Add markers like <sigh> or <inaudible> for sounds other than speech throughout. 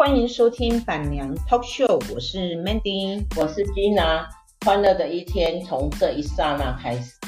欢迎收听板娘 Talk Show，我是 Mandy，我是 Gina，欢乐的一天从这一刹那开始。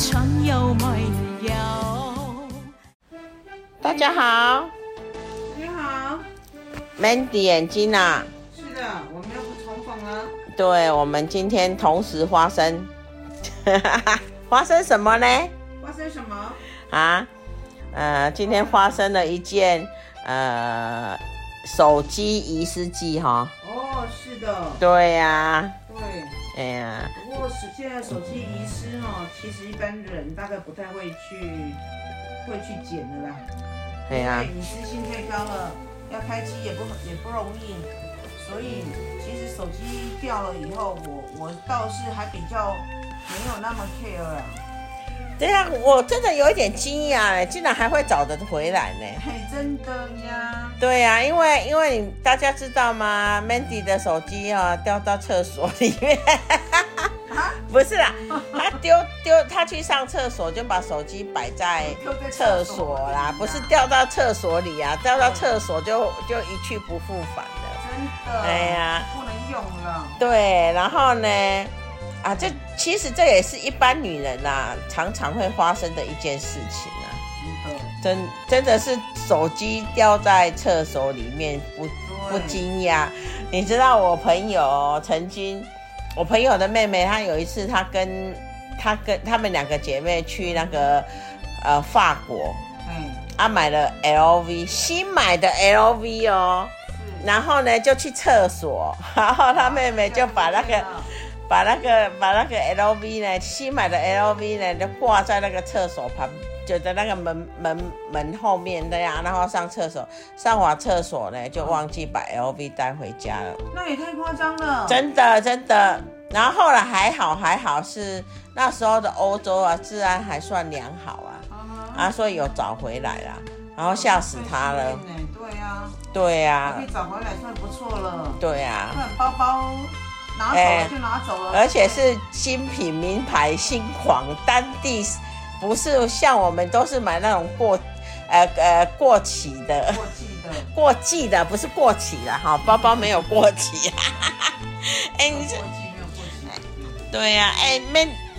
不出有没有。大家好。Mandy 眼睛啊，是的，我们又不重逢了。对，我们今天同时发生，<laughs> 发生什么呢？发生什么？啊，呃，今天发生了一件呃手机遗失记哈。哦，是的。对呀、啊。对。哎呀。不过是现在手机遗失哈，其实一般人大概不太会去会去捡的啦。哎呀。隐私性太高了。要开机也不也不容易，所以其实手机掉了以后，我我倒是还比较没有那么 care 啊。对呀，我真的有一点惊讶哎，竟然还会找得回来呢。嘿，真的呀。对呀，因为因为你大家知道吗？Mandy 的手机啊掉到厕所里面。不是啦，<laughs> 他丢丢，他去上厕所就把手机摆在厕所啦，不是掉到厕所里啊，掉到厕所就就一去不复返了。真的。哎呀，不能用了。对，然后呢，啊，这其实这也是一般女人啊常常会发生的一件事情啊。真，真真的是手机掉在厕所里面不不惊讶。你知道我朋友曾经。我朋友的妹妹，她有一次，她跟她跟她们两个姐妹去那个呃法国，嗯，啊买了 LV 新买的 LV 哦，然后呢就去厕所，然后她妹妹就把那个把那个把那个 LV 呢新买的 LV 呢就挂在那个厕所旁。就在那个门门门后面的呀，然后上厕所，上完厕所呢，就忘记把 LV 带回家了。那也太夸张了。真的真的。然后后来还好还好是那时候的欧洲啊，治安还算良好啊，啊，所以有找回来了。然后吓死他了。对呀。对呀。可以找回来算不错了。对呀。那包包拿走了就拿走了。而且是精品名牌新款，当地。不是像我们都是买那种过，呃呃过期的，过季的，过季的不是过期的哈，包包没有过期。<laughs> 哎，你这，对呀，哎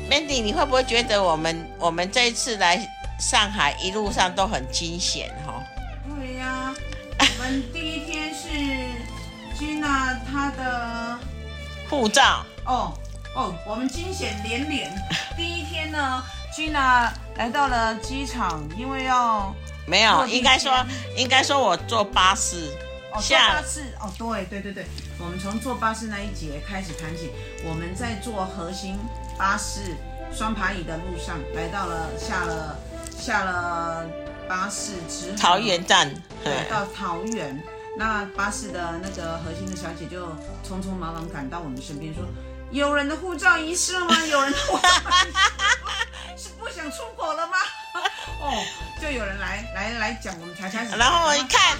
，Mandy，你会不会觉得我们我们这一次来上海一路上都很惊险哈？对呀，我们第一天是 Gina 她的护照。哦哦，我们惊险连连。<laughs> 第一天呢。Gina 来到了机场，因为要没有，应该说应该说我坐巴士，哦，坐巴士哦，对对对对，我们从坐巴士那一节开始谈起，我们在坐核心巴士双排椅的路上，来到了下了下了巴士之后，桃园站，对，到桃园，那巴士的那个核心的小姐就匆匆忙忙赶到我们身边说。有人的护照遗失了吗？有人的护照 <laughs> 是不想出国了吗？哦，就有人来来来讲，我们才开始。然后我一看，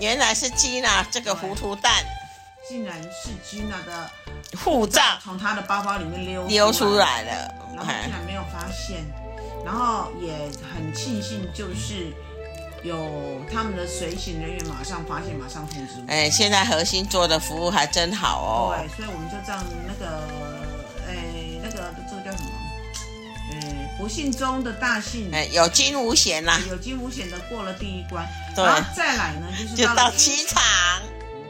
原来是 Gina 这个糊涂蛋，竟然是 Gina 的护照从她的包包里面溜溜出来了，然后竟然没有发现，然后也很庆幸，就是。有他们的随行人员马上发现，马上通知。哎，现在核心做的服务还真好哦。对，所以我们就这样那个，哎，那个这个叫什么？哎，不幸中的大幸。哎，有惊无险啦。有惊无险的过了第一关。对。再来呢，就是到了机场。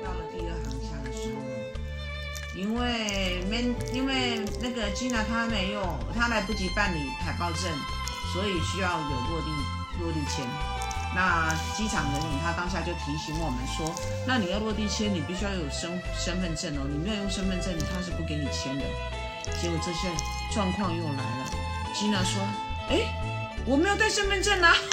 到了第二航厦的时候，因为没因为那个 Gina 他没有，她来不及办理台胞证，所以需要有落地落地签。那机场人员他当下就提醒我们说，那你要落地签，你必须要有身身份证哦，你没有用身份证，他是不给你签的。结果这些状况又来了，吉娜说，哎，我没有带身份证啊。<laughs>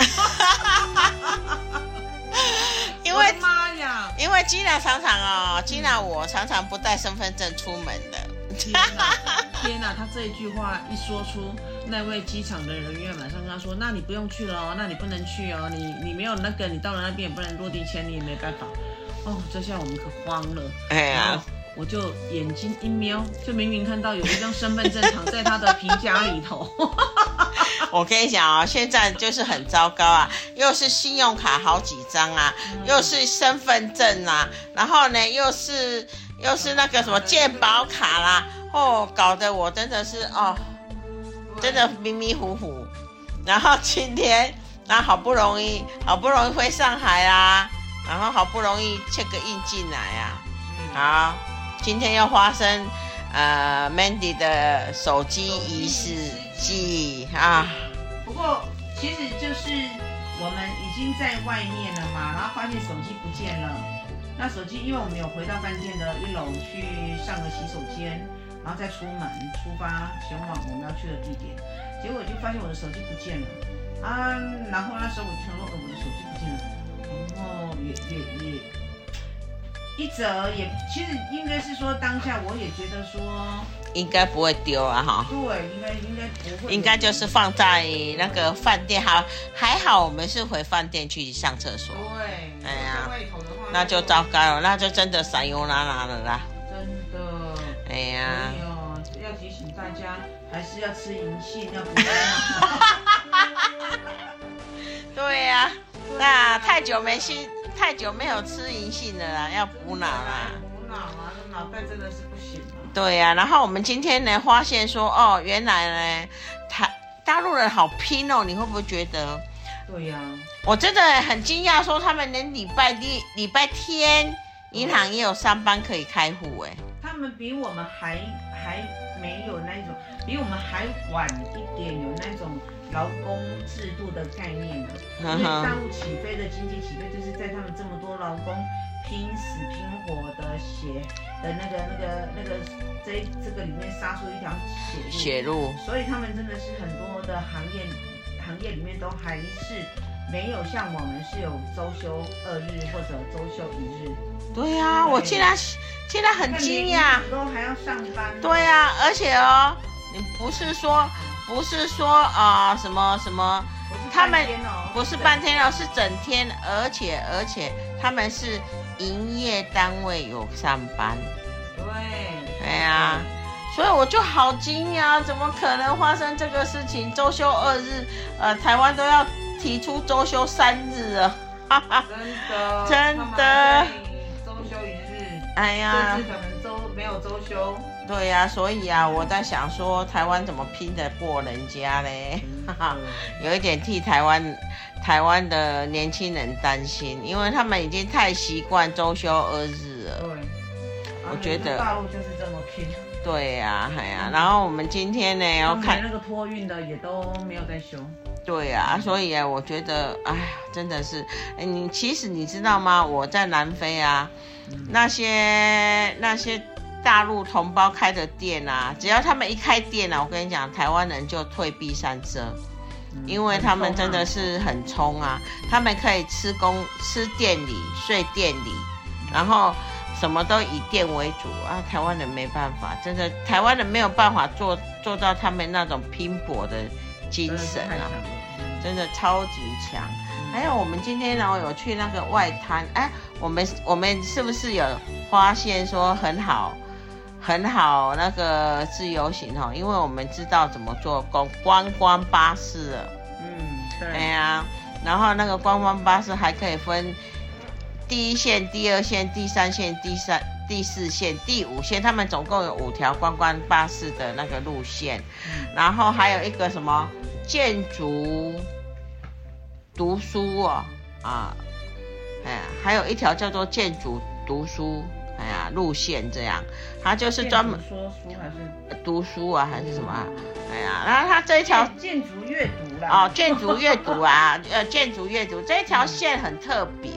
因为妈呀，因为吉娜常常哦，吉娜我常常不带身份证出门的。天哪，天哪，他这一句话一说出。那位机场的人员马上跟他说：“那你不用去了哦，那你不能去哦，你你没有那个，你到了那边也不能落地签，你也没办法。”哦，这下我们可慌了。哎呀，我就眼睛一瞄，就明明看到有一张身份证躺在他的皮夹里头。<laughs> 我跟你讲啊，现在就是很糟糕啊，又是信用卡好几张啊，又是身份证啊，然后呢，又是又是那个什么健保卡啦，哦，搞得我真的是哦。真的迷迷糊糊，然后今天，然后好不容易，好不容易回上海啦，然后好不容易 check in 进来啊，好，今天又发生，呃，Mandy 的手机遗失记啊。不过其实就是我们已经在外面了嘛，然后发现手机不见了，那手机因为我们有回到饭店的一楼去上个洗手间。然后再出门出发前往我们要去的地点，结果就发现我的手机不见了啊！然后那时候我就想说，我的手机不见了，然后也也也一则也其实应该是说当下我也觉得说应该不会丢啊哈。对，应该应该不会。应该就是放在那个饭店好，还好我们是回饭店去上厕所。对，哎呀，那就糟糕了，那就真的撒由那拉了啦。哎呀，要提醒大家，还是要吃银杏，要补脑。<laughs> 对呀、啊，那太久没吃，太久没有吃银杏了啦，要补脑啦。补脑啊，这脑袋真的是不行啊。对呀、啊，然后我们今天呢，发现说，哦，原来呢，台大陆人好拼哦，你会不会觉得？对呀、啊，我真的很惊讶，说他们连礼拜六、礼拜天，银行也有上班可以开户，哎。他们比我们还还没有那种，比我们还晚一点有那种劳工制度的概念呢。因为大陆起飞的经济起飞，就是在他们这么多劳工拼死拼活的血的那个那个那个这这个里面杀出一条血路。血路。所以他们真的是很多的行业行业里面都还是没有像我们是有周休二日或者周休一日。对呀、啊，我竟然。现在很惊讶，都还要上班。对呀、啊，而且哦，你不是说不是说啊、呃、什么什么，他们不是半天哦，是整天，而且而且他们是营业单位有上班。对，对呀、啊，所以我就好惊讶，怎么可能发生这个事情？周休二日，呃，台湾都要提出周休三日了，哈哈，真的，<laughs> 真的。哎呀，可能周没有周休。对呀、啊，所以啊，我在想说，台湾怎么拼得过人家嘞？哈哈，有一点替台湾台湾的年轻人担心，因为他们已经太习惯周休二日了。对，我觉得大陆就是这么拼。对呀、啊，哎呀、啊，然后我们今天呢，要看那个托运的也都没有在休。对呀、啊，所以啊，我觉得，哎呀，真的是，哎，你其实你知道吗？我在南非啊。那些那些大陆同胞开的店啊，只要他们一开店啊，我跟你讲，台湾人就退避三舍，因为他们真的是很冲啊，他们可以吃公吃店里睡店里，然后什么都以店为主啊，台湾人没办法，真的台湾人没有办法做做到他们那种拼搏的精神啊，真的超级强。还有我们今天呢，有去那个外滩，哎，我们我们是不是有发现说很好，很好那个自由行哈？因为我们知道怎么做公观光巴士了。嗯，对。哎呀，然后那个观光巴士还可以分第一线、第二线、第三线、第三、第四线、第五线，他们总共有五条观光巴士的那个路线，然后还有一个什么建筑。读书啊啊，哎呀，还有一条叫做建筑读书，哎呀，路线这样，它就是专门说书还是读书啊，还是什么啊？哎呀，然后它这一条建筑阅读啦。哦，建筑阅读啊，呃，建筑阅读这一条线很特别，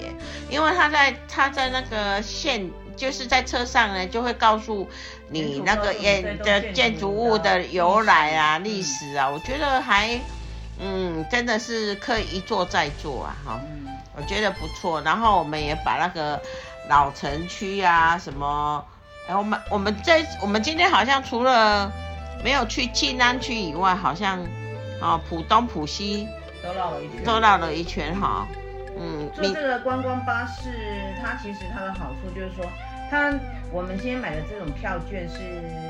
因为它在它在那个线，就是在车上呢，就会告诉你那个建的建筑物的由来啊、历史啊，我觉得还，嗯，真的是可以一做再做啊，哈，我觉得不错。然后我们也把那个老城区啊什么。然后我们我们这我们今天好像除了没有去静安区以外，好像啊埔东浦西都绕了一圈，都绕了一圈哈。嗯，坐这个观光巴士，它其实它的好处就是说，它我们今天买的这种票券是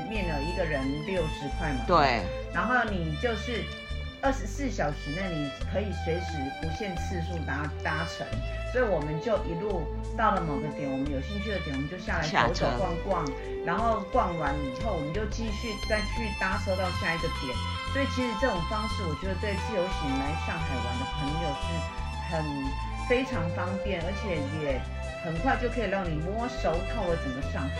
面了一个人六十块嘛。对。然后你就是二十四小时内你可以随时不限次数搭搭乘。所以我们就一路到了某个点，我们有兴趣的点，我们就下来走走逛逛，然后逛完以后，我们就继续再去搭车到下一个点。所以其实这种方式，我觉得对自由行来上海玩的朋友是很非常方便，而且也很快就可以让你摸熟透了整个上海。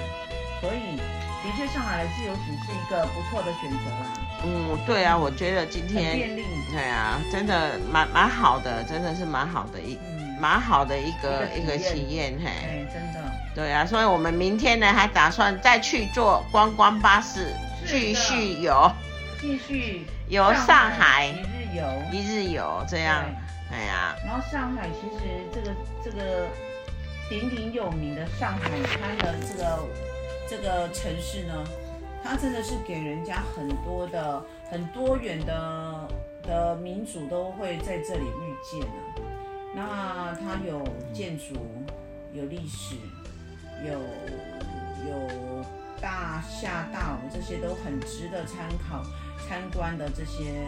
所以的确，上海的自由行是一个不错的选择啦。嗯，对啊，我觉得今天便利，对啊，真的蛮蛮好的，真的是蛮好的一。嗯。蛮好的一个一个体验，嘿，哎，真的，对啊，所以我们明天呢还打算再去坐观光巴士，继续游，继续游上海一日游，一日游这样，哎呀，然后上海其实这个这个鼎鼎有名的上海滩的这个这个城市呢，它真的是给人家很多的很多元的的民族都会在这里遇见啊。那它有建筑，有历史，有有大厦大楼，这些都很值得参考参观的这些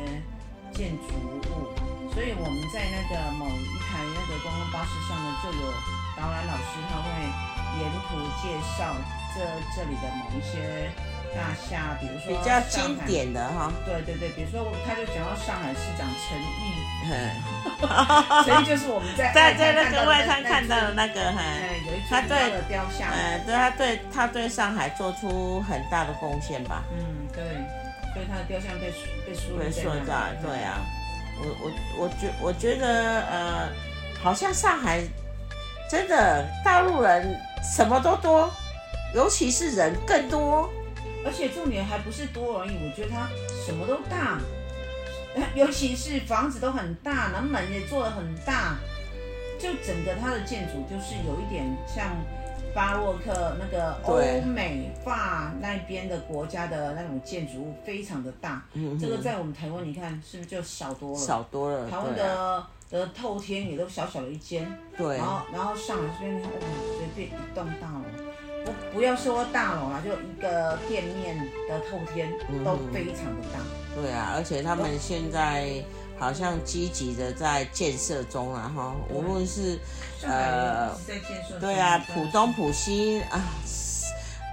建筑物。所以我们在那个某一台那个观光巴士上呢，就有导览老师，他会沿途介绍这这里的某一些大厦，比如说比较经典的哈。对对对，比如说他就讲到上海市长陈毅。陈毅就是我们在 <laughs> 在在那个外滩看到的那个，哈，有一尊的雕像，嗯，对，他对他对上海做出很大的贡献吧？嗯，对，所以他的雕像被被树立在那。对啊，我我我觉我觉得呃，好像上海真的大陆人什么都多，尤其是人更多，而且重点还不是多而已，我觉得它什么都大。尤其是房子都很大，南门也做的很大，就整个它的建筑就是有一点像巴洛克那个欧美法那边的国家的那种建筑物，非常的大。嗯，这个在我们台湾，你看是不是就少多了？少多了。台湾的的透天也都小小的一间。对。然后，然后上来这边，哇，随便一栋大楼，不不要说大楼了，就一个店面的透天都非常的大。对啊，而且他们现在好像积极的在建设中啊，哈，无论是呃，对啊，浦东浦西啊，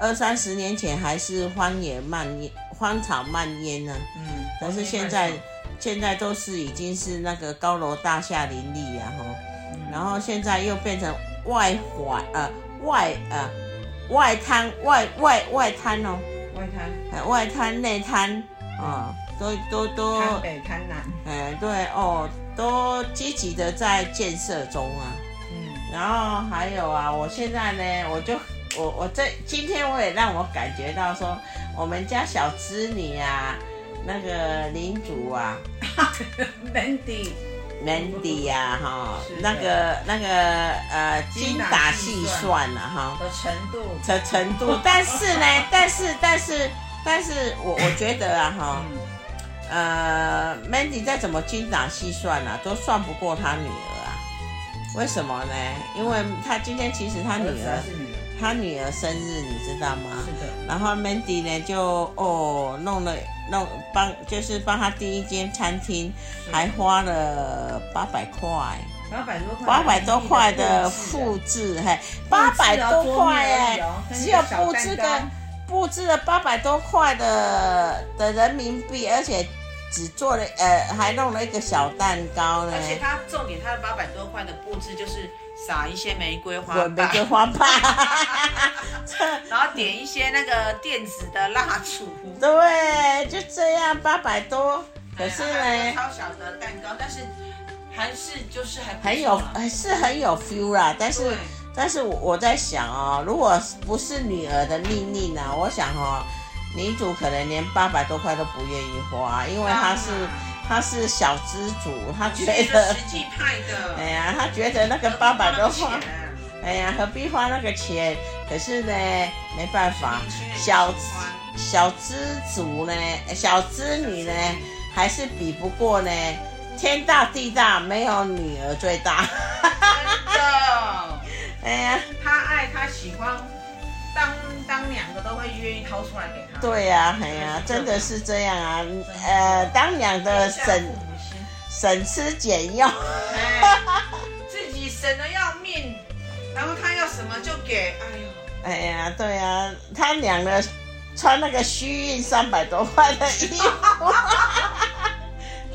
二三十年前还是荒野蔓延，荒草蔓延呢，嗯，但是现在现在都是已经是那个高楼大厦林立啊，哈，然后现在又变成外环呃外呃外滩外外外滩哦，外滩，外滩内滩。啊。都都都，滩北滩南，哎，对哦，都积极的在建设中啊。嗯，然后还有啊，我现在呢，我就我我这今天我也让我感觉到说，我们家小织女啊，那个领主啊 <laughs>，Mandy，Mandy 呀，哈，那个那个呃，精打细算了哈，的程度的程度，<laughs> 但是呢，但是但是但是我我觉得啊哈。呃，Mandy 再怎么精打细算啊，都算不过他女儿啊。为什么呢？因为他今天其实他女儿，他女儿生日，你知道吗？是的。然后 Mandy 呢，就哦弄了弄帮，就是帮他订一间餐厅，还花了八百块，八百多块，八百多块的复制，嘿，八百多块哎，只有布置个布置了八百多块的的人民币，而且。只做了呃，还弄了一个小蛋糕呢。而且他重点，他的八百多块的布置就是撒一些玫瑰花瓣，玫瑰花瓣，<laughs> 然后点一些那个电子的蜡烛。对，就这样八百多，可是呢，哎超小的蛋糕，但是还是就是还很有还是很有 feel 啦。但是但是我我在想哦，如果不是女儿的命令呢、我想哦，女主可能连八百多块都不愿意花，因为她是她是小资主，他觉得实际派的，哎呀，他觉得那个八百多块。哎呀，何必花那个钱？可是呢，没办法小小资主呢，小资女呢，还是比不过呢。天大地大，没有女儿最大。真的。<laughs> 哎呀，他爱他喜欢，当当两个都会愿意掏出来给他。对呀、哎呀，真的是这样啊。呃，当两个省省吃俭用。哎，自己省的要命，然后他要什么就给，哎呦，哎呀，对呀、他两个穿那个虚运三百多块的衣服。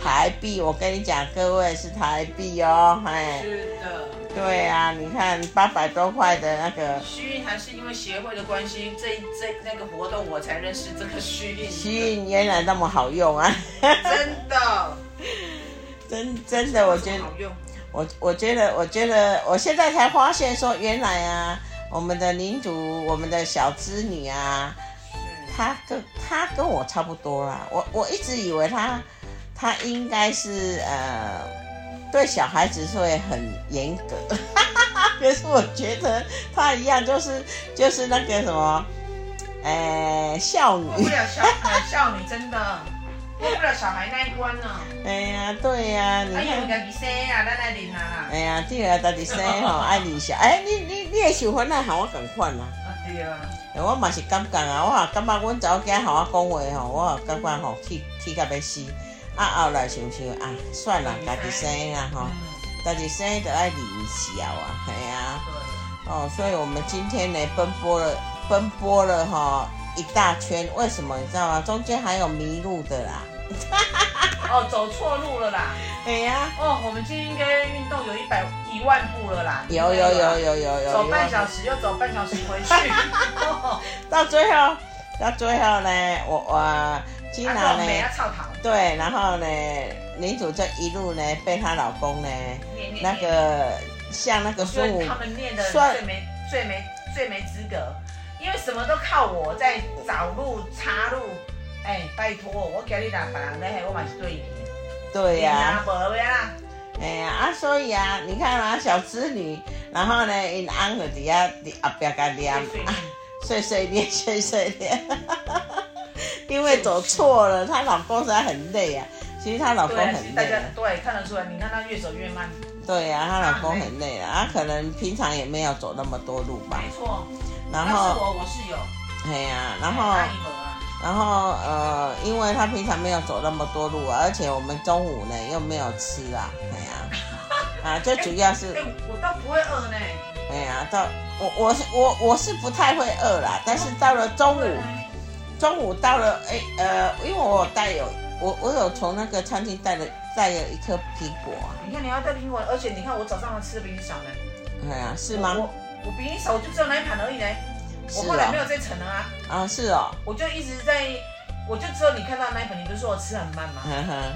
台币，我跟你讲，各位是台币哦，哎，是的。对啊，你看八百多块的那个，虚运还是因为协会的关系，这这那个活动我才认识这个虚运。虚运原来那么好用啊！真的，<laughs> 真真的，我觉得好用。我我觉得我觉得我现在才发现说，原来啊，我们的领主，我们的小织女啊，她跟她跟我差不多啦。我我一直以为她她应该是呃对小孩子是会很严格，可是我觉得他一样就是就是那个什么，呃孝女过。不了小孩少女，真的过不了小孩那一关呢。哎呀，对呀、你哎呦，看。家己生啊，咱来领啊。哎呀，对啊，家己生吼爱理小，哎，你你你也喜欢那和我共款啦？啊对啊。哎我嘛是感觉啊，我也感觉阮查某囝和我讲话吼，我也感觉吼气气甲要死。啊，后来想想啊，算了，家己生啦吼，嗯，家己生就爱理小啊，嘿啊，哦，所以我们今天呢奔波了奔波了哈一大圈，为什么你知道吗？中间还有迷路的啦。<laughs> 哦，走错路了啦。哎呀，哦，我们今天应该运动有一百一万步了啦。有有有有有有，走半小时又走半小时回去。<laughs> 到最后，到最后呢，我我 <laughs> 金娜呢。对，然后呢，女主这一路呢被她老公呢，那个像那个孙悟他们念的最没最没最没资格，因为什么都靠我在找路插路。哎，拜托，我今日打别人咧，我嘛是对的。对呀、无啦。哎呀啊，所以啊，你看啊，小织女，然后呢，因翁就底下后边甲念，啊碎碎念碎碎念，因为走错了，她老公实在很累啊。其实她老公，很累、大家啊，对看得出来，你看他越走越慢。对呀、啊，她老公很累啊，啊，可能平常也没有走那么多路吧没。错。然后，我，我是有。哎呀，然后。然后呃，因为他平常没有走那么多路啊，而且我们中午呢又没有吃啊，哎呀，<laughs> 啊，最主要是，哎，我倒不会饿呢。哎呀，到我我是我我是不太会饿啦，但是到了中午，中午到了哎呃，因为我有带有我我有从那个餐厅带了带了一颗苹果啊，你看你要带苹果，而且你看我早上吃的比你少呢。哎呀，是吗？我我比你少，我就只有那一盘而已呢。我后来没有再盛了啊，啊是哦，我就一直在，我就只有你看到那一盘，你不是说我吃很慢吗？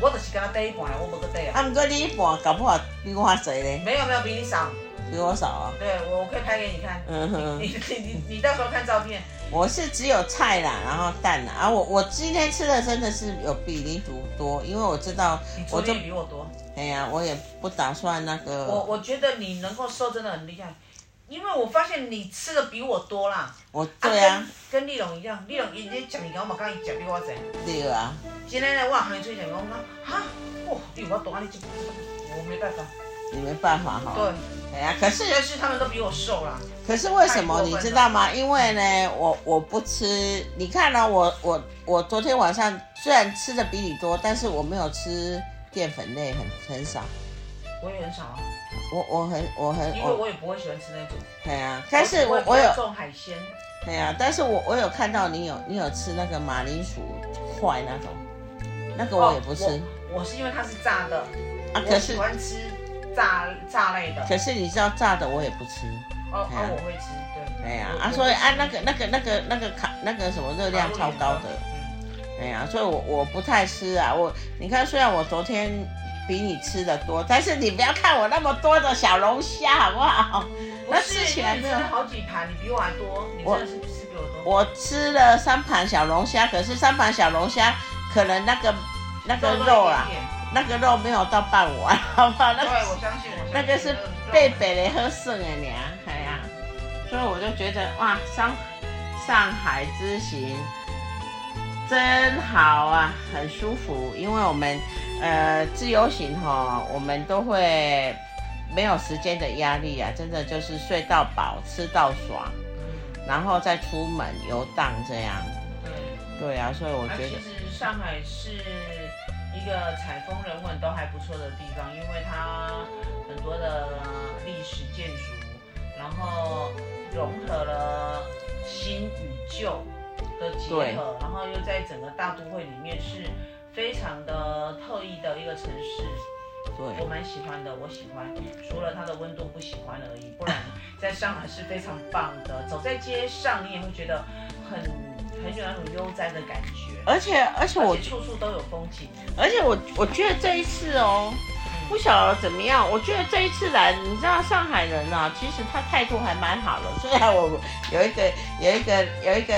我就是跟他带一盘，我不个带啊。啊，不过你一半搞不好比我还多嘞，没有没有比你少，比我少啊，对我我可以拍给你看。嗯哼。<laughs> 你你你你到时候看照片，我是只有菜啦，然后蛋啦，啊，我我今天吃的真的是有比你煮多，因为我知道我就天比我多。哎呀，我也不打算那个，我我觉得你能够瘦真的很厉害，因为我发现你吃的比我多啦。我对啊，跟跟丽蓉一样，丽龙伊咧食物件，我嘛讲伊食比我济。对啊，今天呢，我喊伊出去食，我讲哈，哇，你有我多，你就我没办法。你没办法哈，对，哎呀，可是但是他们都比我瘦啦。可是为什么你知道吗？因为呢，我我不吃，你看呢、我我我昨天晚上虽然吃的比你多，但是我没有吃淀粉类，很很少，我也很少啊，我我很我很因为我也不会喜欢吃那种。对啊，但是我我我有种海鲜，对啊，但是我我有看到你有你有吃那个马铃薯块那种，那个我也不吃。哦我。我是因为它是炸的，啊，我喜可是欢吃炸炸类的。可是你知道炸的我也不吃，哦，哎呀哦，我会吃，对。哎呀我啊，所以啊那个那个那个那个卡那个什么热量超高的，嗯哎呀，所以我我不太吃啊。我你看，虽然我昨天比你吃的多，但是你不要看我那么多的小龙虾，好不好？那吃起来没有好几盘，你比我还多，你真的是吃比我多。我吃了三盘小龙虾，可是三盘小龙虾可能那个那个肉啊，那个肉没有到半碗，好不好？那个、我相信，我那个是贝贝的喝剩的娘，哎呀，所以我就觉得哇，上上海之行真好啊，很舒服，因为我们呃自由行哈，我们都会。没有时间的压力啊，真的就是睡到饱，吃到爽，然后再出门游荡这样。对，对啊，所以我觉得其实上海是一个采风人文都还不错的地方，因为它很多的历史建筑，然后融合了新与旧的结合，然后又在整个大都会里面是非常的特异的一个城市。对我蛮喜欢的，我喜欢，除了它的温度不喜欢而已，不然在上海是非常棒的。走在街上，你也会觉得很很有那种悠哉的感觉。而且而且我处处都有风景。而且我我觉得这一次哦，不晓得怎么样，我觉得这一次来，你知道上海人啊，其实他态度还蛮好的。虽然我有一个有一个有一个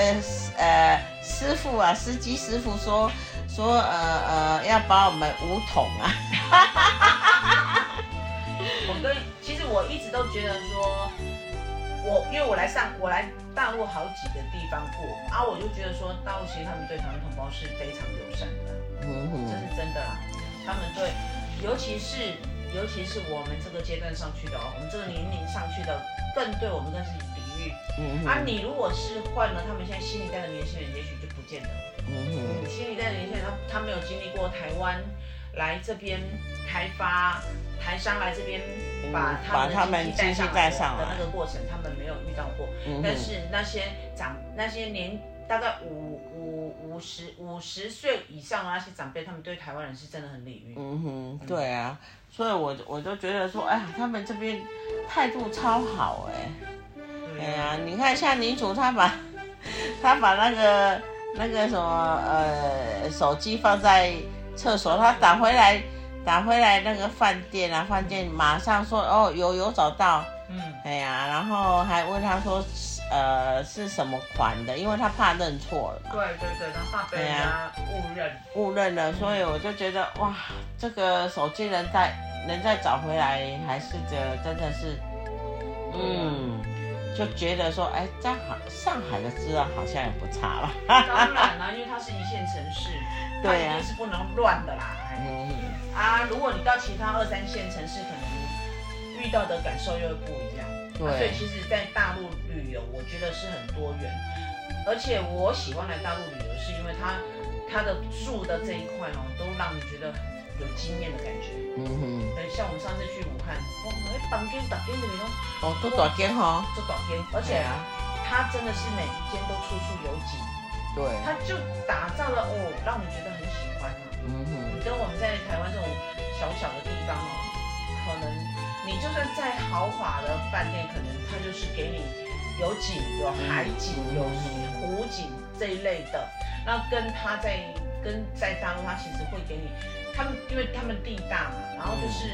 呃师傅啊，司机师傅说。说呃呃要把我们五桶啊！<laughs> 我跟其实我一直都觉得说，我因为我来上我来大陆好几个地方过啊，我就觉得说大陆其实他们对台湾同胞是非常友善的，嗯哼，这是真的啦。他们对，尤其是尤其是我们这个阶段上去的哦，我们这个年龄上去的，更对我们更是礼遇。嗯哼，啊，你如果是换了他们现在新一代的年轻人，也许就不见得。嗯，新一代的年轻人，他他没有经历过台湾来这边开发，台商来这边把他们的经济带上来的那个过程，他们没有遇到过。嗯、但是那些长那些年大概五五五十五十岁以上的那些长辈，他们对台湾人是真的很礼遇。嗯哼，对啊，所以我我就觉得说，哎呀，他们这边态度超好哎。哎呀、啊，你看像女主，她把 <laughs> 她把那个。那个什么呃，手机放在厕所，她打回来，打回来那个饭店啊，饭店马上说哦，有有找到，嗯，哎呀，然后还问他说，呃，是什么款的，因为他怕认错了嘛。对对对，他怕被人家误认。误认了，所以我就觉得哇，这个手机能再能再找回来，还是这真的是，嗯。就觉得说，哎，在上上海的治安好像也不差吧？<laughs> 当然啦，因为它是一线城市，对呀，是不能乱的啦。嗯啊，如果你到其他二三线城市，可能遇到的感受又会不一样。对，所以其实，在大陆旅游，我觉得是很多元。而且我喜欢来大陆旅游，是因为它它的住的这一块哦，都让你觉得。有经验的感觉，嗯哼，像我们上次去武汉，哦，那房间大间的那种，哦，都大间哈，都大间，而且啊，它真的是每一间都处处有景，对，它就打造了哦，让你觉得很喜嗯哼，你跟我们在台湾这种小小的地方哦，可能你就算再豪华的饭店，可能它就是给你有景、有海景、有湖景这一类的，那跟他在跟在大陆，他其实会给你。他们因为他们地大嘛，然后就是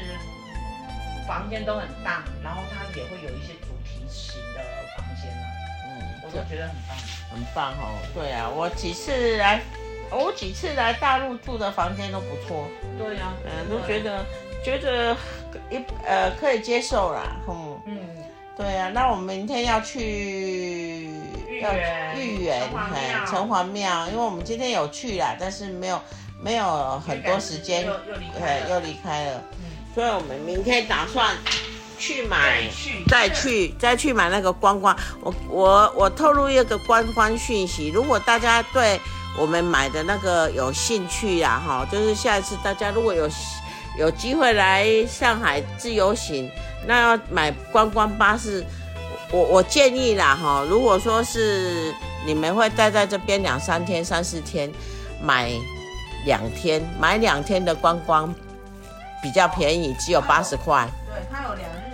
房间都很大，然后他也会有一些主题型的房间啊。嗯，我都觉得很棒，很棒哦。对啊，我几次来，我几次来大陆住的房间都不错。对呀，嗯，都觉得觉得一呃可以接受啦。嗯嗯，对啊，那我们明天要去豫园，豫园，城隍庙，因为我们今天有去啦，但是没有。没有很多时间，对，又离开了，嗯，所以我们明天打算去买，再去再去买那个观光。我我我透露一个观光讯息，如果大家对我们买的那个有兴趣呀，哈，就是下一次大家如果有有机会来上海自由行，那要买观光巴士，我我建议啦，哈，如果说是你们会待在这边两三天、三四天，买。两天买两天的观光比较便宜，只有八十块。对，它有两。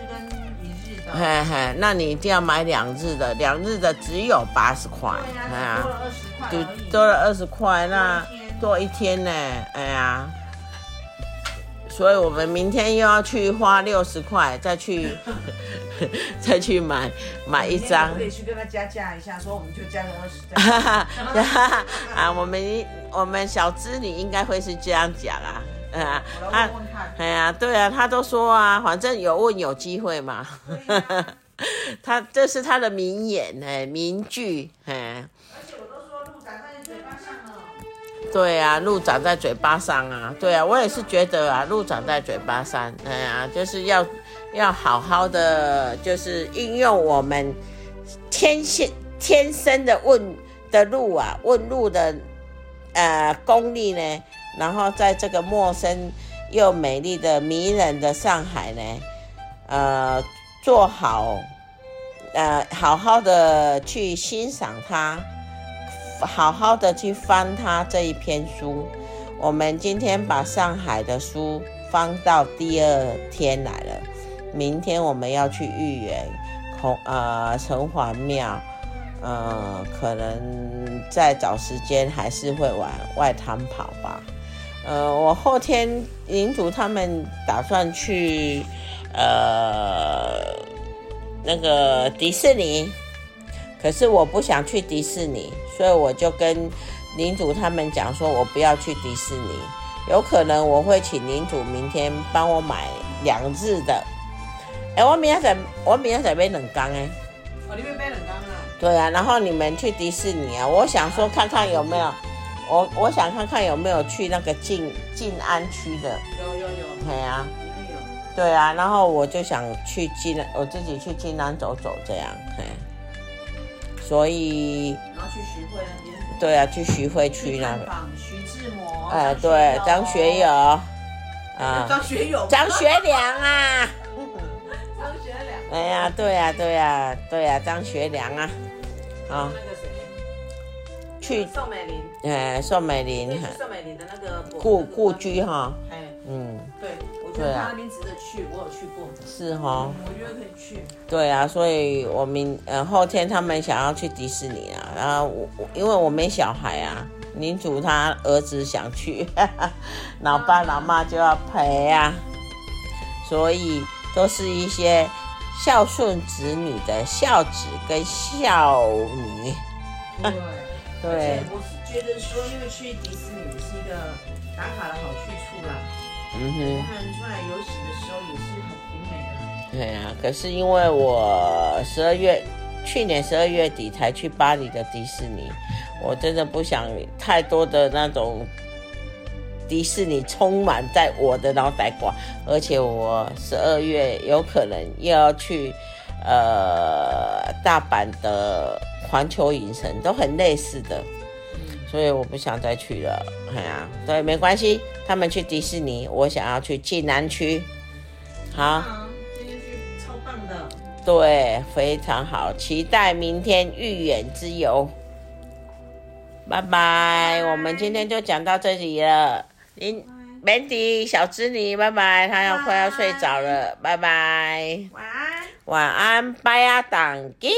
嘿嘿，那你一定要买两日的，两日的只有八十块。哎呀，多了二十块。就多了二十块，那多一天呢，哎呀，所以我们明天又要去花六十块，再去 <laughs> <laughs> 再去买买一张。可以去跟他加价一下，说我们就加个二十。<laughs> 啊，我们我们小资女应该会是这样讲啊，啊，他，哎呀，对啊，他都说啊，反正有问有机会嘛。<laughs> 他这是他的名言哎，名句哎。对啊，路长在嘴巴上啊！对啊，我也是觉得啊，路长在嘴巴上，哎呀，就是要要好好的，就是运用我们天性天生的问的路啊，问路的呃功力呢，然后在这个陌生又美丽的迷人的上海呢，呃，做好呃好好的去欣赏它。好好的去翻他这一篇书。我们今天把上海的书翻到第二天来了。明天我们要去豫园，孔呃城隍庙，呃可能再找时间还是会往外滩跑吧。呃，我后天领主他们打算去呃那个迪士尼，可是我不想去迪士尼。所以我就跟领主他们讲说，我不要去迪士尼，有可能我会请领主明天帮我买两日的。哎，我明天在，我明天在买冷缸哎。哦，你们买冷缸啊？对啊，然后你们去迪士尼啊，我想说看看有没有，我我想看看有没有去那个静静安区的。有有有。对啊。有。对啊，然后我就想去静安，我自己去静安走走这样，嘿。所以，然后去徐汇那边。对啊，去徐汇区那个。徐志摩。哎，对，张学友。啊。张学友。<laughs> 张学良啊。<laughs> 张学良。哎呀，对呀，对呀，对呀，张学良啊。啊。那个谁？去。宋美龄。哎，宋美龄。宋美龄的那个故故居哈。哎。嗯。对。我觉得，那边值得去，我有去过。是哈，我觉得可以去。对啊，所以我明呃后天他们想要去迪士尼啊，然后我因为我没小孩啊，领主他儿子想去，<laughs> 老爸老妈就要陪啊，所以都是一些孝顺子女的孝子跟孝女。<laughs> 对觉得说，因为去迪士尼是一个打卡的好去处啦。嗯哼，看出来游行的时候也是很挺美的。对啊，可是因为我十二月去年十二月底才去巴黎的迪士尼，我真的不想太多的那种迪士尼充满在我的脑袋瓜，而且我十二月有可能又要去呃大阪的环球影城，都很类似的。所以我不想再去了，哎呀，对，没关系。他们去迪士尼，我想要去静安区。好，今天是超棒的。对，非常好，期待明天豫园之游。拜拜，我们今天就讲到这里了。林 Mandy 小织女，拜拜，她要快要睡着了，拜拜。晚安。晚安，拜啊，当机。